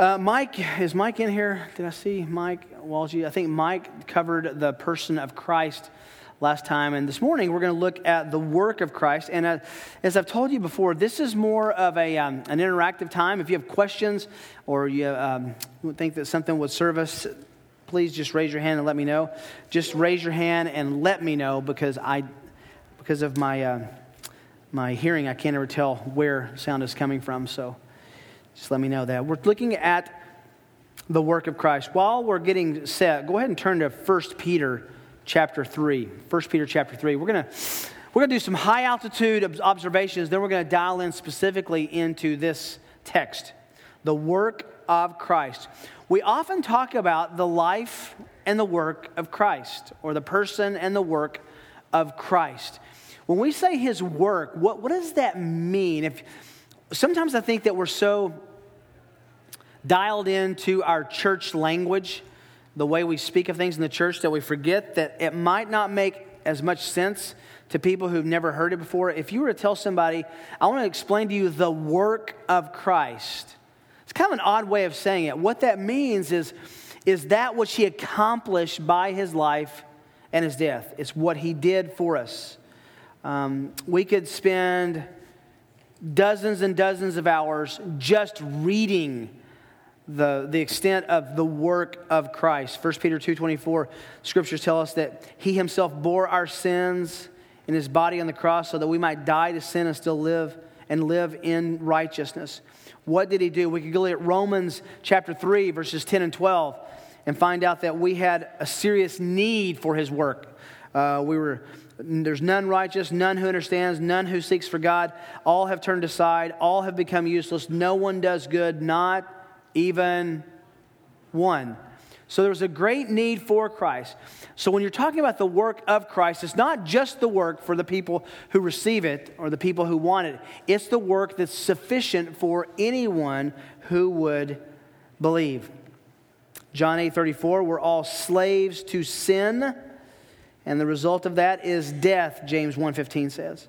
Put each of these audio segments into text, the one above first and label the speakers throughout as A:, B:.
A: Uh, Mike, is Mike in here? Did I see Mike Walshy? I think Mike covered the person of Christ last time. And this morning, we're going to look at the work of Christ. And uh, as I've told you before, this is more of a, um, an interactive time. If you have questions or you um, think that something would serve us, please just raise your hand and let me know. Just raise your hand and let me know because I, because of my, uh, my hearing, I can't ever tell where sound is coming from. So just let me know that. We're looking at the work of Christ. While we're getting set, go ahead and turn to 1 Peter chapter 3. 1 Peter chapter 3. We're going to we're going to do some high altitude observations, then we're going to dial in specifically into this text the work of Christ. We often talk about the life and the work of Christ, or the person and the work of Christ. When we say his work, what, what does that mean? If sometimes I think that we're so dialed into our church language, the way we speak of things in the church, that we forget that it might not make as much sense to people who've never heard it before. If you were to tell somebody, I want to explain to you the work of Christ, it's kind of an odd way of saying it. What that means is, is that which he accomplished by his life and his death. It's what he did for us. Um, we could spend dozens and dozens of hours just reading the, the extent of the work of Christ. 1 Peter 2.24, scriptures tell us that he himself bore our sins in his body on the cross so that we might die to sin and still live and live in righteousness. What did he do? We could go at Romans chapter 3, verses 10 and 12, and find out that we had a serious need for his work. Uh, we were there's none righteous, none who understands, none who seeks for God. All have turned aside, all have become useless. No one does good, not even one. So there was a great need for Christ. So when you're talking about the work of Christ, it's not just the work for the people who receive it or the people who want it, it's the work that's sufficient for anyone who would believe. John 8 34, we're all slaves to sin and the result of that is death, James 1.15 says.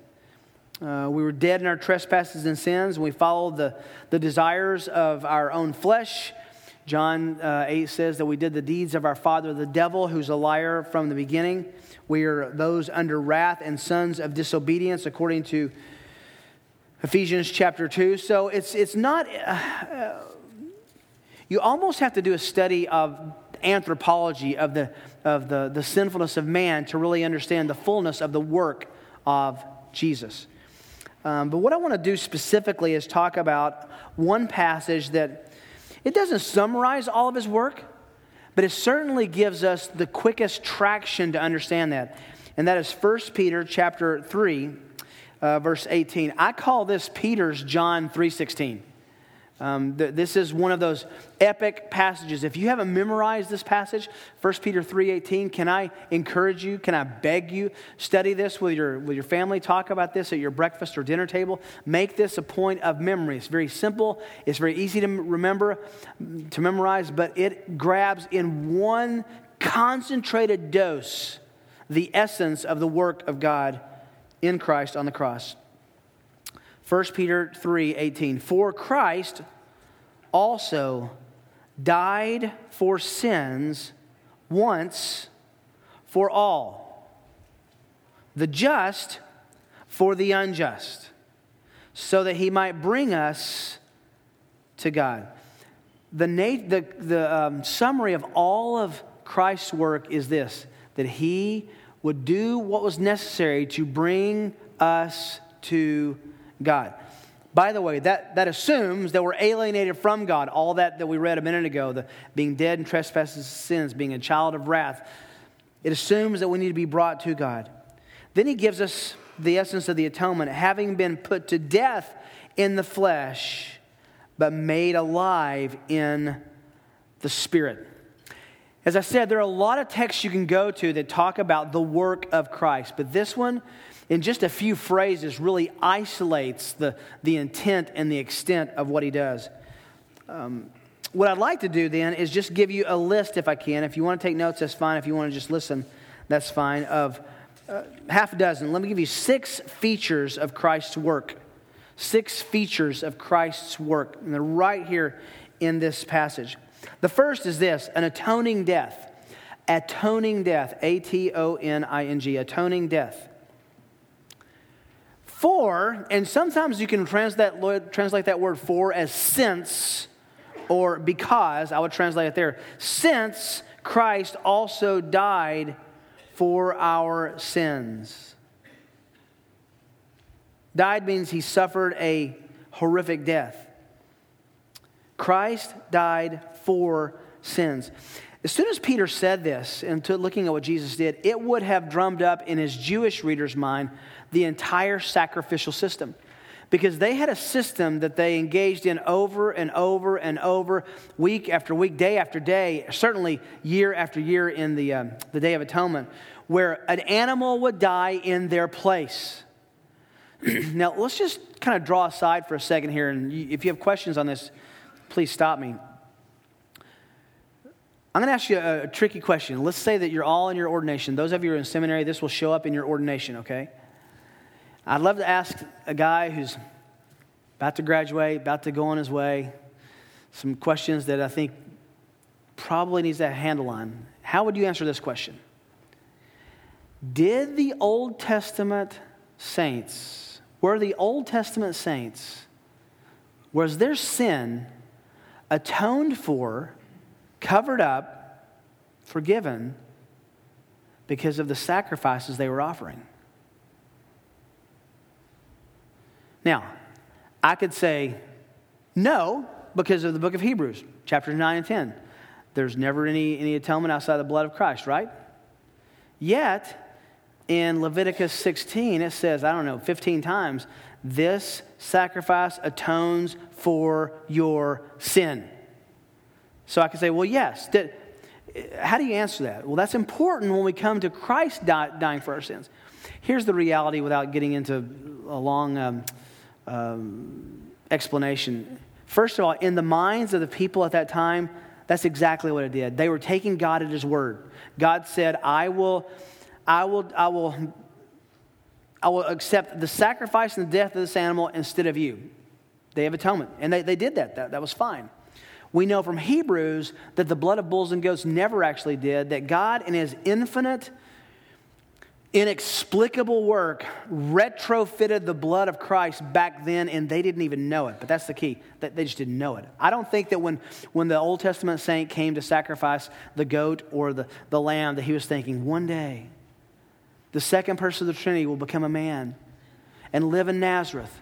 A: Uh, we were dead in our trespasses and sins, and we followed the, the desires of our own flesh. John uh, 8 says that we did the deeds of our father, the devil, who's a liar from the beginning. We are those under wrath and sons of disobedience, according to Ephesians chapter 2. So it's, it's not, uh, you almost have to do a study of anthropology of the, of the, the sinfulness of man to really understand the fullness of the work of Jesus. Um, but what I want to do specifically is talk about one passage that it doesn't summarize all of his work, but it certainly gives us the quickest traction to understand that. And that is 1 Peter chapter 3, uh, verse 18. I call this Peter's John 3.16. Um, th- this is one of those epic passages. If you haven't memorized this passage, 1 Peter 3.18, can I encourage you, can I beg you, study this with your, with your family, talk about this at your breakfast or dinner table. Make this a point of memory. It's very simple. It's very easy to remember, to memorize, but it grabs in one concentrated dose the essence of the work of God in Christ on the cross. 1 Peter 3 18. For Christ also died for sins once for all, the just for the unjust, so that he might bring us to God. The, the, the um, summary of all of Christ's work is this that he would do what was necessary to bring us to God. By the way, that, that assumes that we're alienated from God. All that that we read a minute ago, the being dead in trespasses sins, being a child of wrath, it assumes that we need to be brought to God. Then he gives us the essence of the atonement, having been put to death in the flesh, but made alive in the spirit. As I said, there are a lot of texts you can go to that talk about the work of Christ, but this one in just a few phrases, really isolates the, the intent and the extent of what he does. Um, what I'd like to do then is just give you a list, if I can. If you want to take notes, that's fine. If you want to just listen, that's fine. Of uh, half a dozen. Let me give you six features of Christ's work. Six features of Christ's work. And they're right here in this passage. The first is this an atoning death. Atoning death. A T O N I N G. Atoning death. For, and sometimes you can translate, translate that word for as since or because. I would translate it there. Since Christ also died for our sins. Died means he suffered a horrific death. Christ died for sins. As soon as Peter said this, and to looking at what Jesus did, it would have drummed up in his Jewish reader's mind the entire sacrificial system. Because they had a system that they engaged in over and over and over, week after week, day after day, certainly year after year in the, um, the Day of Atonement, where an animal would die in their place. now, let's just kind of draw aside for a second here, and if you have questions on this, please stop me. I'm going to ask you a, a, tricky question. Let's say that you're all in your ordination. Those of you who are in seminary, this will show up in your ordination, okay? I'd love to ask a guy who's about to graduate, about to go on his way, some questions that I think probably needs a handle on. How would you answer this question? Did the Old Testament saints, were the Old Testament saints, was their sin atoned for, covered up, forgiven because of the sacrifices they were offering? Now, I could say no because of the book of Hebrews, chapters 9 and 10. There's never any, any atonement outside the blood of Christ, right? Yet, in Leviticus 16, it says, I don't know, 15 times, this sacrifice atones for your sin. So I can say, well, yes. How do you answer that? Well, that's important when we come to Christ dying for our sins. Here's the reality without getting into a long um, um, explanation. First of all, in the minds of the people at that time, that's exactly what it did. They were taking God at His word. God said, I will, I will, I will, I will accept the sacrifice and the death of this animal instead of you. Day of Atonement. And they, they did that. that. That was fine. We know from Hebrews that the blood of bulls and goats never actually did, that God, in His infinite inexplicable work retrofitted the blood of Christ back then, and they didn't even know it. But that's the key, that they just didn't know it. I don't think that when, when the Old Testament saint came to sacrifice the goat or the, the lamb, that he was thinking, one day, the second person of the Trinity will become a man and live in Nazareth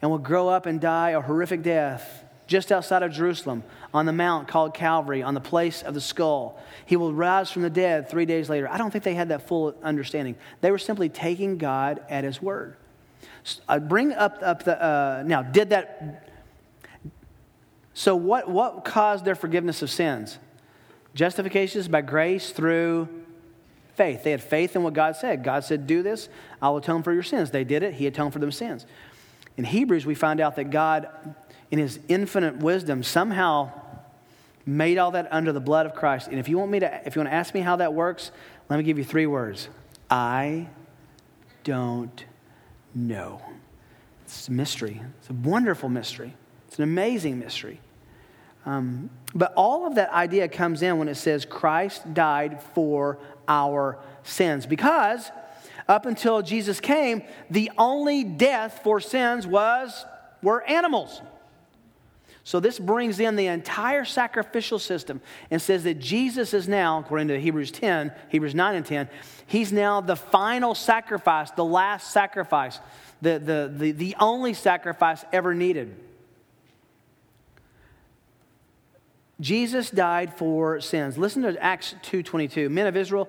A: and will grow up and die a horrific death just outside of Jerusalem on the mount called Calvary, on the place of the skull. He will rise from the dead three days later. I don't think they had that full understanding. They were simply taking God at His word. I bring up, up the, uh, now, did that, so what, what caused their forgiveness of sins? Justification is by grace through faith. They had faith in what God said. God said, Do this, I'll atone for your sins. They did it, He atoned for them sins. In Hebrews, we find out that God in his infinite wisdom, somehow made all that under the blood of Christ. And if you want me to, if you want to ask me how that works, let me give you three words. I don't know. It's a mystery. It's a wonderful mystery. It's an amazing mystery. Um, but all of that idea comes in when it says Christ died for our sins. Because up until Jesus came, the only death for sins was were animals. So this brings in the entire sacrificial system and says that Jesus is now, according to Hebrews 10, Hebrews 9 and 10, he's now the final sacrifice, the last sacrifice, the, the, the, the only sacrifice ever needed. Jesus died for sins. Listen to Acts 2:22. Men of Israel,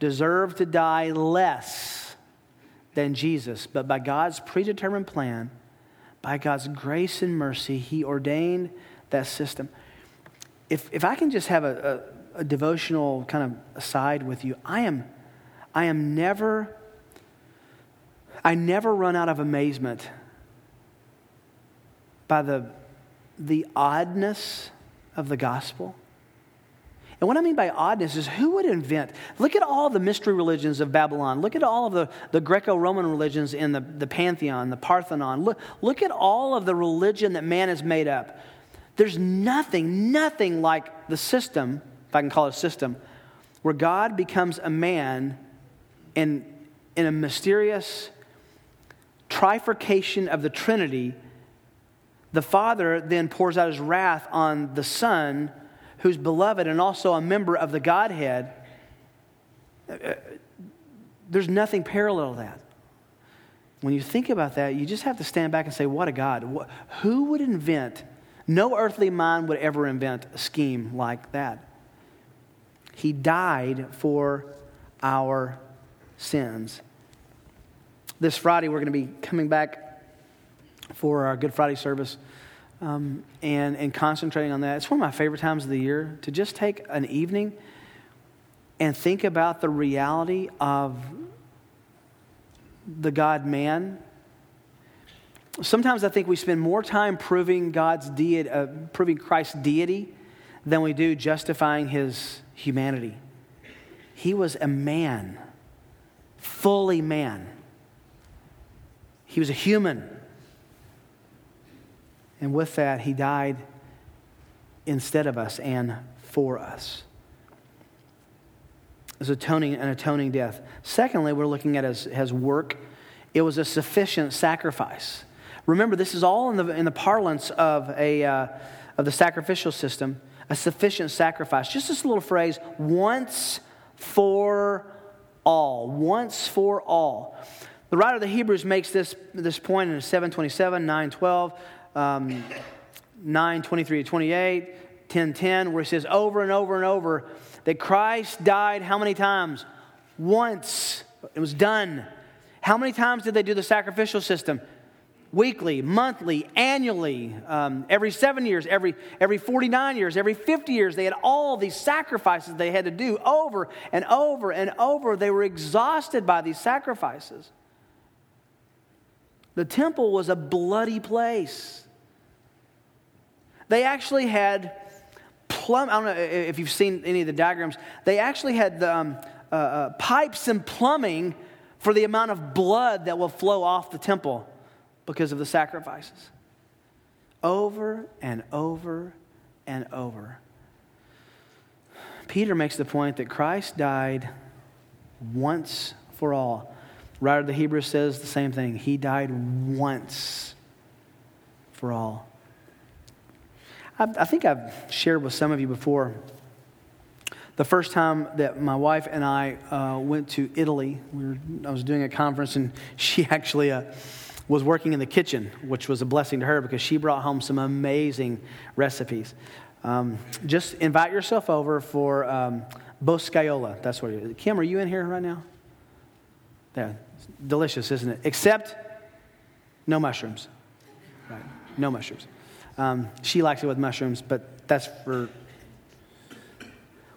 A: deserved to die less than Jesus, but by God's predetermined plan, by God's grace and mercy, He ordained that system. if, if I can just have a, a, a devotional kind of aside with you, I am, I am never, I never run out of amazement by the, the oddness of the gospel. And what I mean by oddness is who would invent? Look at all the mystery religions of Babylon. Look at all of the, the Greco Roman religions in the, the Pantheon, the Parthenon. Look, look at all of the religion that man has made up. There's nothing, nothing like the system, if I can call it a system, where God becomes a man in, in a mysterious trifurcation of the Trinity. The Father then pours out his wrath on the Son who's beloved and also a member of the Godhead, uh, there's nothing parallel to that. When you think about that, you just have to stand back and say, What a God. Who would invent? No earthly mind would ever invent a scheme like that. He died for our sins. This Friday, we're going to be coming back for our Good Friday service um, and, and concentrating on that. It's one of my favorite times of the year to just take an evening and think about the reality of the God man. Sometimes I think we spend more time proving God's deity, uh, proving Christ's deity than we do justifying his humanity. He was a man, fully man. He was a human. And with that, he died instead of us and for us. It's atoning, an atoning death. Secondly, we're looking at his, his work. It was a sufficient sacrifice. Remember, this is all in the, in the parlance of, a, uh, of the sacrificial system a sufficient sacrifice. Just this little phrase, once for all. Once for all. The writer of the Hebrews makes this, this point in 727, 912 um, 9 23 to 28, 10 10, where he says over and over and over that Christ died how many times? Once. It was done. How many times did they do the sacrificial system? Weekly, monthly, annually, um, every seven years, every, every 49 years, every 50 years. They had all these sacrifices they had to do over and over and over. They were exhausted by these sacrifices. The temple was a bloody place. They actually had plumb, I don't know if you've seen any of the diagrams, they actually had the, um, uh, uh, pipes and plumbing for the amount of blood that will flow off the temple because of the sacrifices. Over and over and over. Peter makes the point that Christ died once for all. Writer of the Hebrews says the same thing. He died once for all. I, I think I've shared with some of you before. The first time that my wife and I uh, went to Italy, we were, I was doing a conference, and she actually uh, was working in the kitchen, which was a blessing to her because she brought home some amazing recipes. Um, just invite yourself over for um, Boscaiola. That's what it is. Kim, are you in here right now? Yeah, delicious, isn't it? Except no mushrooms. Right. No mushrooms. Um, she likes it with mushrooms, but that's for.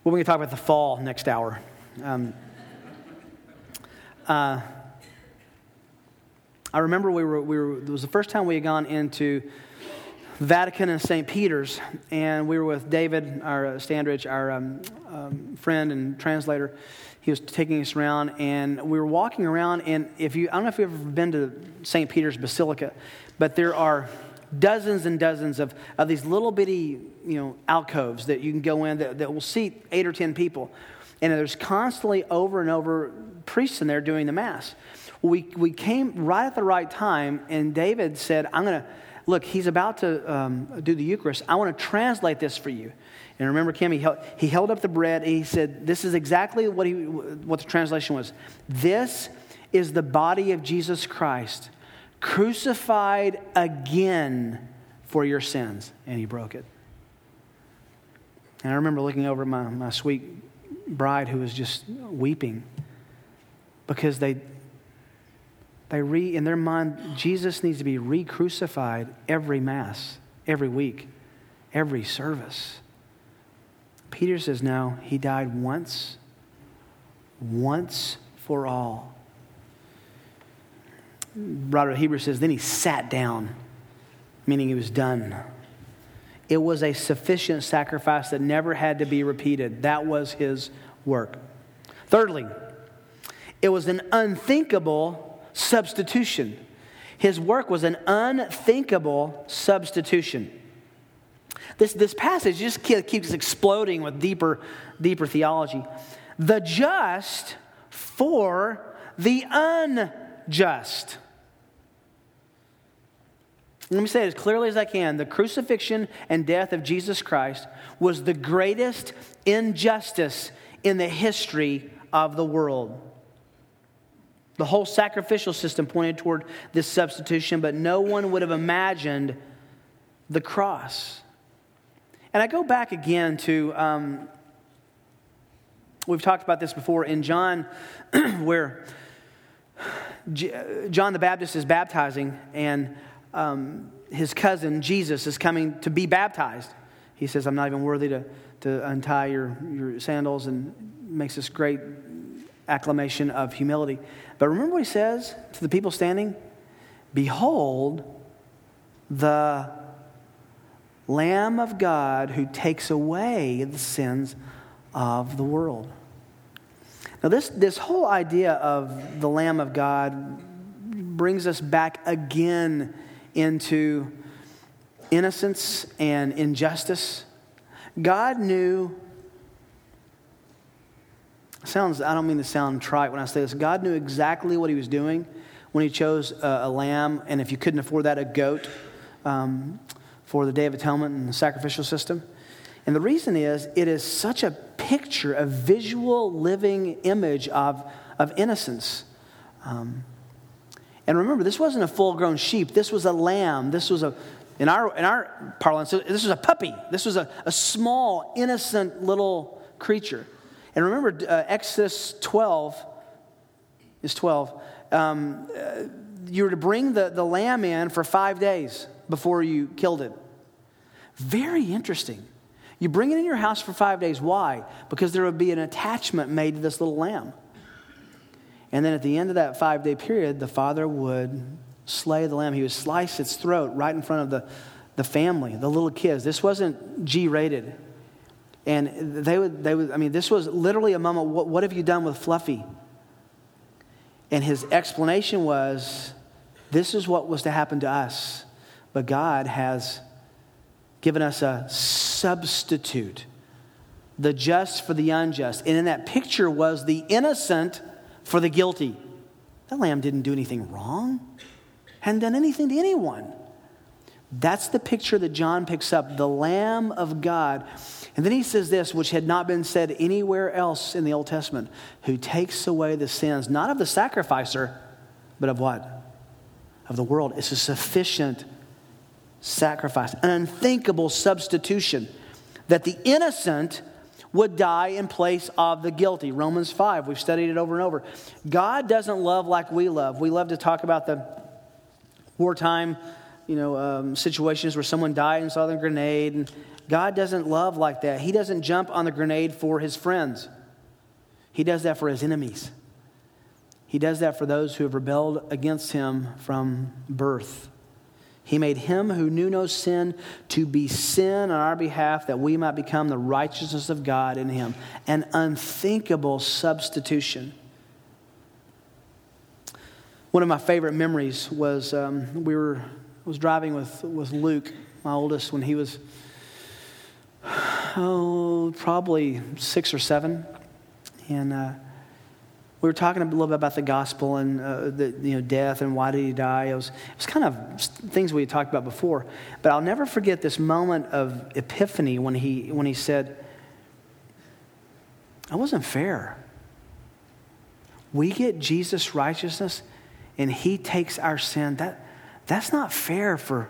A: When We're going to talk about the fall next hour. Um, uh, I remember we were, we were, it was the first time we had gone into Vatican and St. Peter's, and we were with David, our uh, Standridge, our um, um, friend and translator, he was taking us around, and we were walking around. And if you, I don't know if you've ever been to St. Peter's Basilica, but there are dozens and dozens of, of these little bitty, you know, alcoves that you can go in that, that will seat eight or ten people. And there's constantly over and over priests in there doing the mass. We, we came right at the right time, and David said, I'm going to, look, he's about to um, do the Eucharist. I want to translate this for you. And remember, Kim, he held, he held up the bread and he said, This is exactly what, he, what the translation was. This is the body of Jesus Christ, crucified again for your sins. And he broke it. And I remember looking over my, my sweet bride who was just weeping because they, they re, in their mind, Jesus needs to be re crucified every Mass, every week, every service. Peter says, no, he died once, once for all. Writer Hebrew says, then he sat down, meaning he was done. It was a sufficient sacrifice that never had to be repeated. That was his work. Thirdly, it was an unthinkable substitution. His work was an unthinkable substitution. This, this passage just keeps exploding with deeper, deeper theology. The just for the unjust. Let me say it as clearly as I can. The crucifixion and death of Jesus Christ was the greatest injustice in the history of the world. The whole sacrificial system pointed toward this substitution, but no one would have imagined the cross. And I go back again to, um, we've talked about this before in John, where John the Baptist is baptizing, and um, his cousin Jesus is coming to be baptized. He says, I'm not even worthy to, to untie your, your sandals, and makes this great acclamation of humility. But remember what he says to the people standing? Behold, the Lamb of God who takes away the sins of the world. Now, this, this whole idea of the Lamb of God brings us back again into innocence and injustice. God knew, sounds, I don't mean to sound trite when I say this, God knew exactly what he was doing when he chose a, a lamb, and if you couldn't afford that, a goat. Um, for the Day of Atonement and the sacrificial system. And the reason is it is such a picture, a visual living image of, of innocence. Um, and remember, this wasn't a full grown sheep, this was a lamb. This was a, in our, in our parlance, this was a puppy. This was a, a small, innocent little creature. And remember, uh, Exodus 12 is 12. Um, uh, you were to bring the, the lamb in for five days before you killed it. Very interesting. You bring it in your house for five days. Why? Because there would be an attachment made to this little lamb. And then at the end of that five day period, the father would slay the lamb. He would slice its throat right in front of the, the family, the little kids. This wasn't G rated. And they would, they would, I mean, this was literally a moment, what, what have you done with Fluffy? And his explanation was, this is what was to happen to us. But God has given us a substitute, the just for the unjust. And in that picture was the innocent for the guilty. That lamb didn't do anything wrong, hadn't done anything to anyone. That's the picture that John picks up the Lamb of God. And then he says this, which had not been said anywhere else in the Old Testament who takes away the sins, not of the sacrificer, but of what? Of the world. It's a sufficient sacrifice, an unthinkable substitution that the innocent would die in place of the guilty. Romans 5, we've studied it over and over. God doesn't love like we love. We love to talk about the wartime you know, um, situations where someone died and saw the grenade. And God doesn't love like that. He doesn't jump on the grenade for his friends, He does that for his enemies. He does that for those who have rebelled against him from birth. He made him who knew no sin to be sin on our behalf that we might become the righteousness of God in him. An unthinkable substitution. One of my favorite memories was um, we were was driving with, with Luke, my oldest, when he was oh probably six or seven, and uh, we were talking a little bit about the gospel and uh, the you know death and why did he die. It was it was kind of things we had talked about before, but I'll never forget this moment of epiphany when he when he said, "It wasn't fair. We get Jesus' righteousness, and He takes our sin. That that's not fair for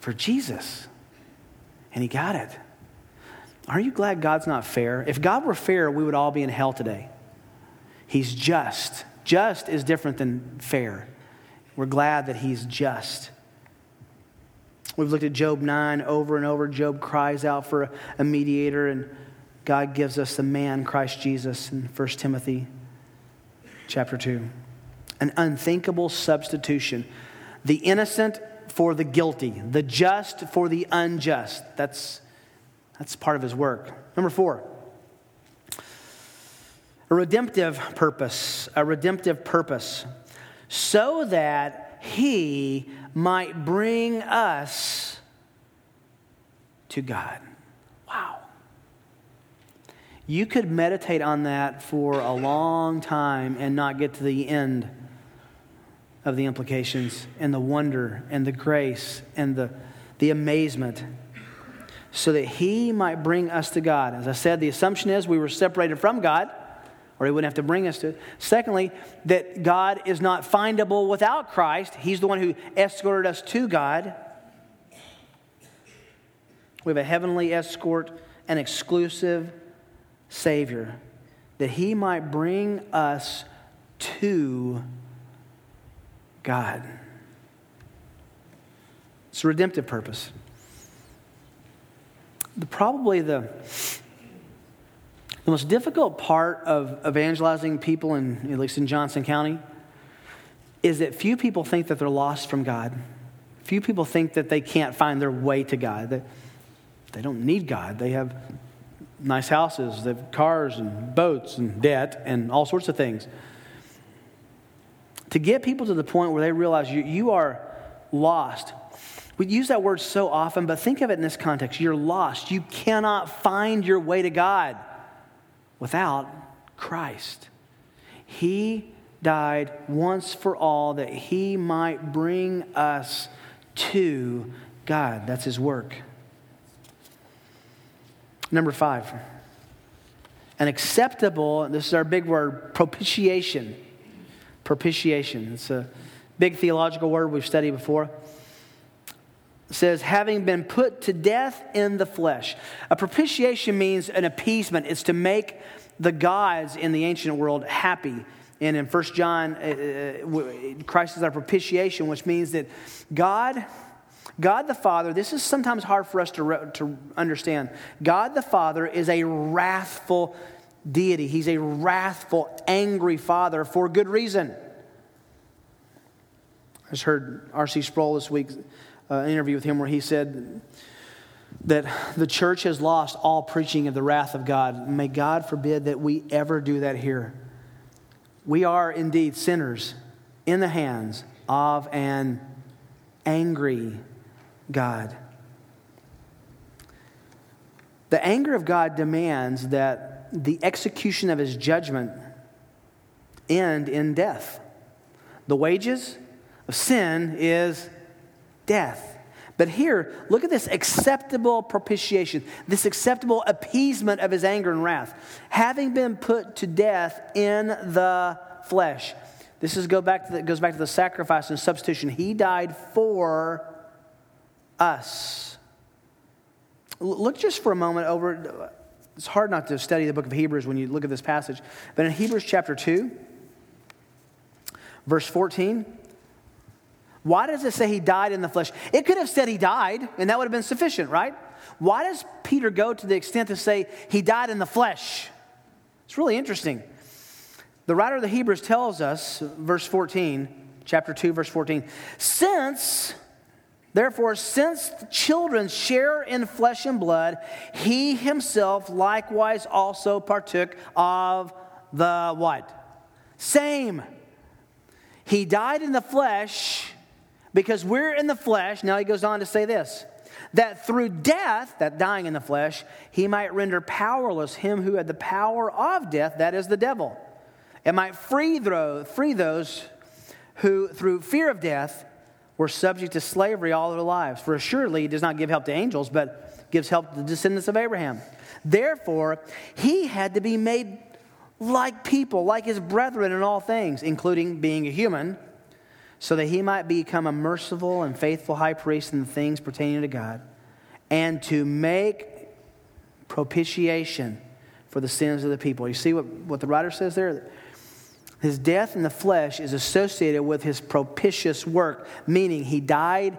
A: for Jesus." And he got it. Are you glad God's not fair? If God were fair, we would all be in hell today. He's just. Just is different than fair. We're glad that he's just. We've looked at Job 9 over and over. Job cries out for a mediator, and God gives us the man, Christ Jesus, in 1 Timothy chapter 2. An unthinkable substitution. The innocent for the guilty, the just for the unjust. That's, that's part of his work. Number four, a redemptive purpose. A redemptive purpose. So that he might bring us to God. Wow. You could meditate on that for a long time and not get to the end of the implications and the wonder and the grace and the, the amazement so that he might bring us to God. As I said, the assumption is we were separated from God, or he wouldn't have to bring us to it. Secondly, that God is not findable without Christ. He's the one who escorted us to God. We have a heavenly escort, an exclusive Savior, that he might bring us to God. It's a redemptive purpose. The, probably the, the most difficult part of evangelizing people, in, at least in Johnson County, is that few people think that they're lost from God. Few people think that they can't find their way to God. They, they don't need God. They have nice houses, they have cars and boats and debt and all sorts of things to get people to the point where they realize you, you are lost. We use that word so often, but think of it in this context. You're lost. You cannot find your way to God without Christ. He died once for all that he might bring us to God. That's his work. Number five, an acceptable, this is our big word, propitiation propitiation. It's a big theological word we've studied before. Says, having been put to death in the flesh. A propitiation means an appeasement, it's to make the gods in the ancient world happy. And in 1 John, uh, uh Christ is our propitiation, which means that God, God the Father, this is sometimes hard for us to, to understand. God the Father is a wrathful deity. He's a wrathful, angry father for good reason. I just heard R.C. Sproul this week, uh, an interview with him where he said that the church has lost all preaching of the wrath of God. May God forbid that we ever do that here. We are indeed sinners in the hands of an angry God. The anger of God demands that the execution of his judgment end in death. The wages of sin is death. But here, look at this acceptable propitiation, this acceptable appeasement of his anger and wrath, having been put to death in the flesh. This is go back to the, goes back to the sacrifice and substitution. He died for us. Look just for a moment over it's hard not to study the book of Hebrews when you look at this passage. But in Hebrews chapter 2, verse 14, why does it say he died in the flesh? It could have said he died, and that would have been sufficient, right? Why does Peter go to the extent to say he died in the flesh? It's really interesting. The writer of the Hebrews tells us, verse 14, chapter 2, verse 14, since Therefore, since children share in flesh and blood, he himself likewise also partook of the what? Same. He died in the flesh because we're in the flesh. Now he goes on to say this that through death, that dying in the flesh, he might render powerless him who had the power of death, that is the devil, and might free, free those who, through fear of death, were subject to slavery all their lives. For assuredly, he does not give help to angels, but gives help to the descendants of Abraham. Therefore, he had to be made like people, like his brethren in all things, including being a human, so that he might become a merciful and faithful high priest in the things pertaining to God, and to make propitiation for the sins of the people. You see what, what the writer says there? His death in the flesh is associated with his propitious work, meaning he died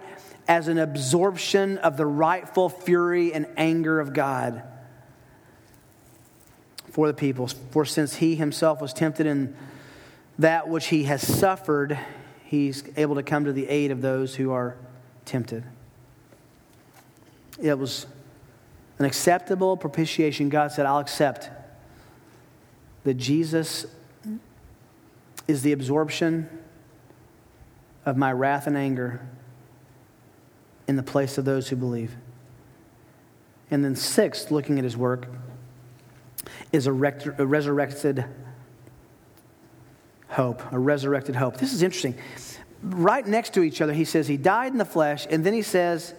A: as an absorption of the rightful fury and anger of God. for the people. For since he himself was tempted in that which he has suffered, he's able to come to the aid of those who are tempted. It was an acceptable propitiation. God said, I'll accept that Jesus is the absorption of my wrath and anger in the place of those who believe. And then, sixth, looking at his work, is a, resurrected hope. A resurrected hope. This is interesting. Right next to each other, he says he died in the flesh, and then he says,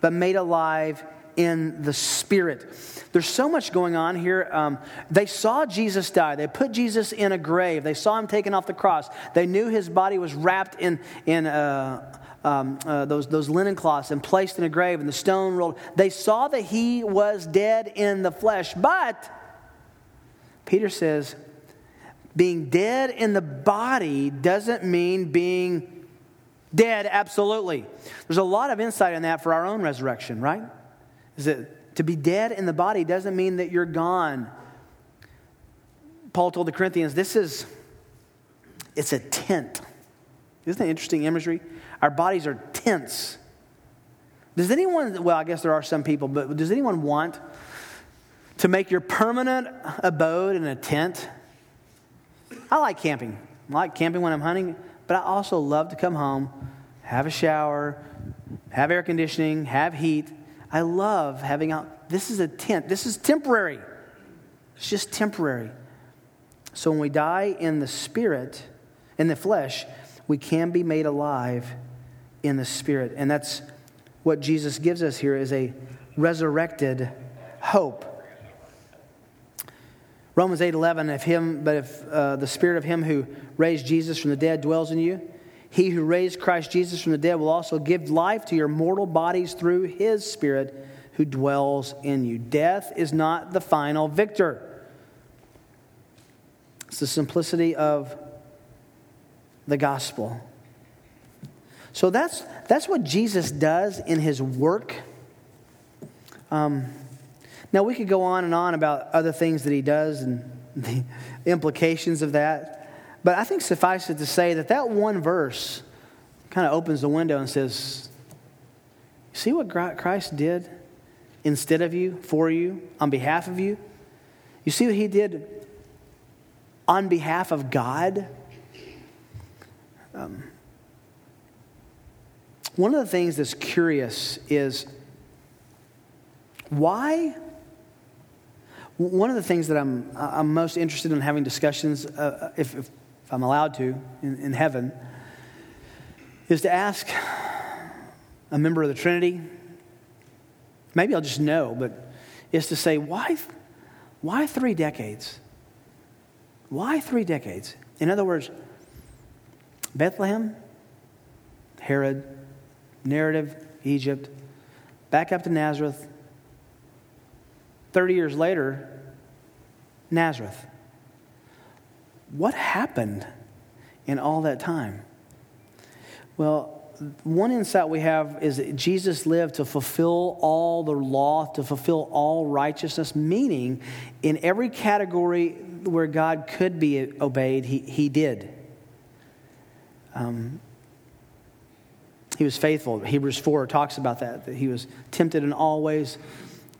A: but made alive in the spirit. There's so much going on here. Um, they saw Jesus die. They put Jesus in a grave. They saw him taken off the cross. They knew his body was wrapped in, in uh, um, uh, those, those linen cloths and placed in a grave, and the stone rolled. They saw that he was dead in the flesh. But Peter says, being dead in the body doesn't mean being dead absolutely. There's a lot of insight in that for our own resurrection, right? Is that to be dead in the body doesn't mean that you're gone. Paul told the Corinthians, this is, it's a tent. Isn't that interesting imagery? Our bodies are tents. Does anyone, well, I guess there are some people, but does anyone want to make your permanent abode in a tent? I like camping. I like camping when I'm hunting, but I also love to come home, have a shower, have air conditioning, have heat. I love having out. This is a tent. This is temporary. It's just temporary. So when we die in the spirit, in the flesh, we can be made alive in the spirit. And that's what Jesus gives us here is a resurrected hope. Romans 8 11, if him, but if uh, the spirit of him who raised Jesus from the dead dwells in you, he who raised Christ Jesus from the dead will also give life to your mortal bodies through his spirit who dwells in you. Death is not the final victor. It's the simplicity of the gospel. So that's, that's what Jesus does in his work. Um, now, we could go on and on about other things that he does and the implications of that. But I think suffice it to say that that one verse kind of opens the window and says, See what Christ did instead of you, for you, on behalf of you? You see what he did on behalf of God? Um, one of the things that's curious is why one of the things that I'm, I'm most interested in having discussions, uh, if, if, I'm allowed to, in, in heaven, is to ask a member of the Trinity, maybe I'll just know, but is to say, why, why three decades? Why three decades? In other words, Bethlehem, Herod, narrative, Egypt, back up to Nazareth, 30 years later, Nazareth. What happened in all that time? Well, one insight we have is that Jesus lived to fulfill all the law, to fulfill all righteousness, meaning in every category where God could be obeyed, he, he did. Um, he was faithful. Hebrews 4 talks about that, that he was tempted in all ways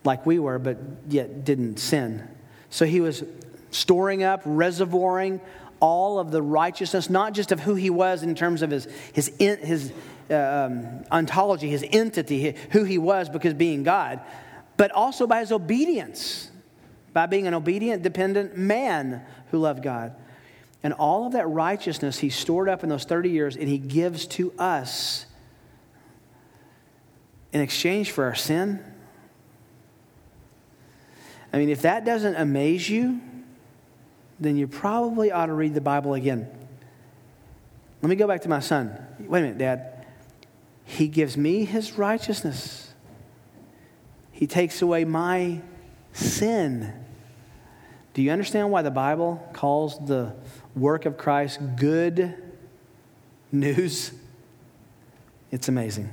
A: like we were, but yet didn't sin. So he was storing up, reservoiring all of the righteousness, not just of who he was in terms of his, his, his uh, um, ontology, his entity, who he was because being God, but also by his obedience, by being an obedient, dependent man who loved God. And all of that righteousness he stored up in those 30 years and he gives to us in exchange for our sin I mean, if that doesn't amaze you, then you probably ought to read the Bible again. Let me go back to my son. Wait a minute, Dad. He gives me his righteousness, he takes away my sin. Do you understand why the Bible calls the work of Christ good news? It's amazing.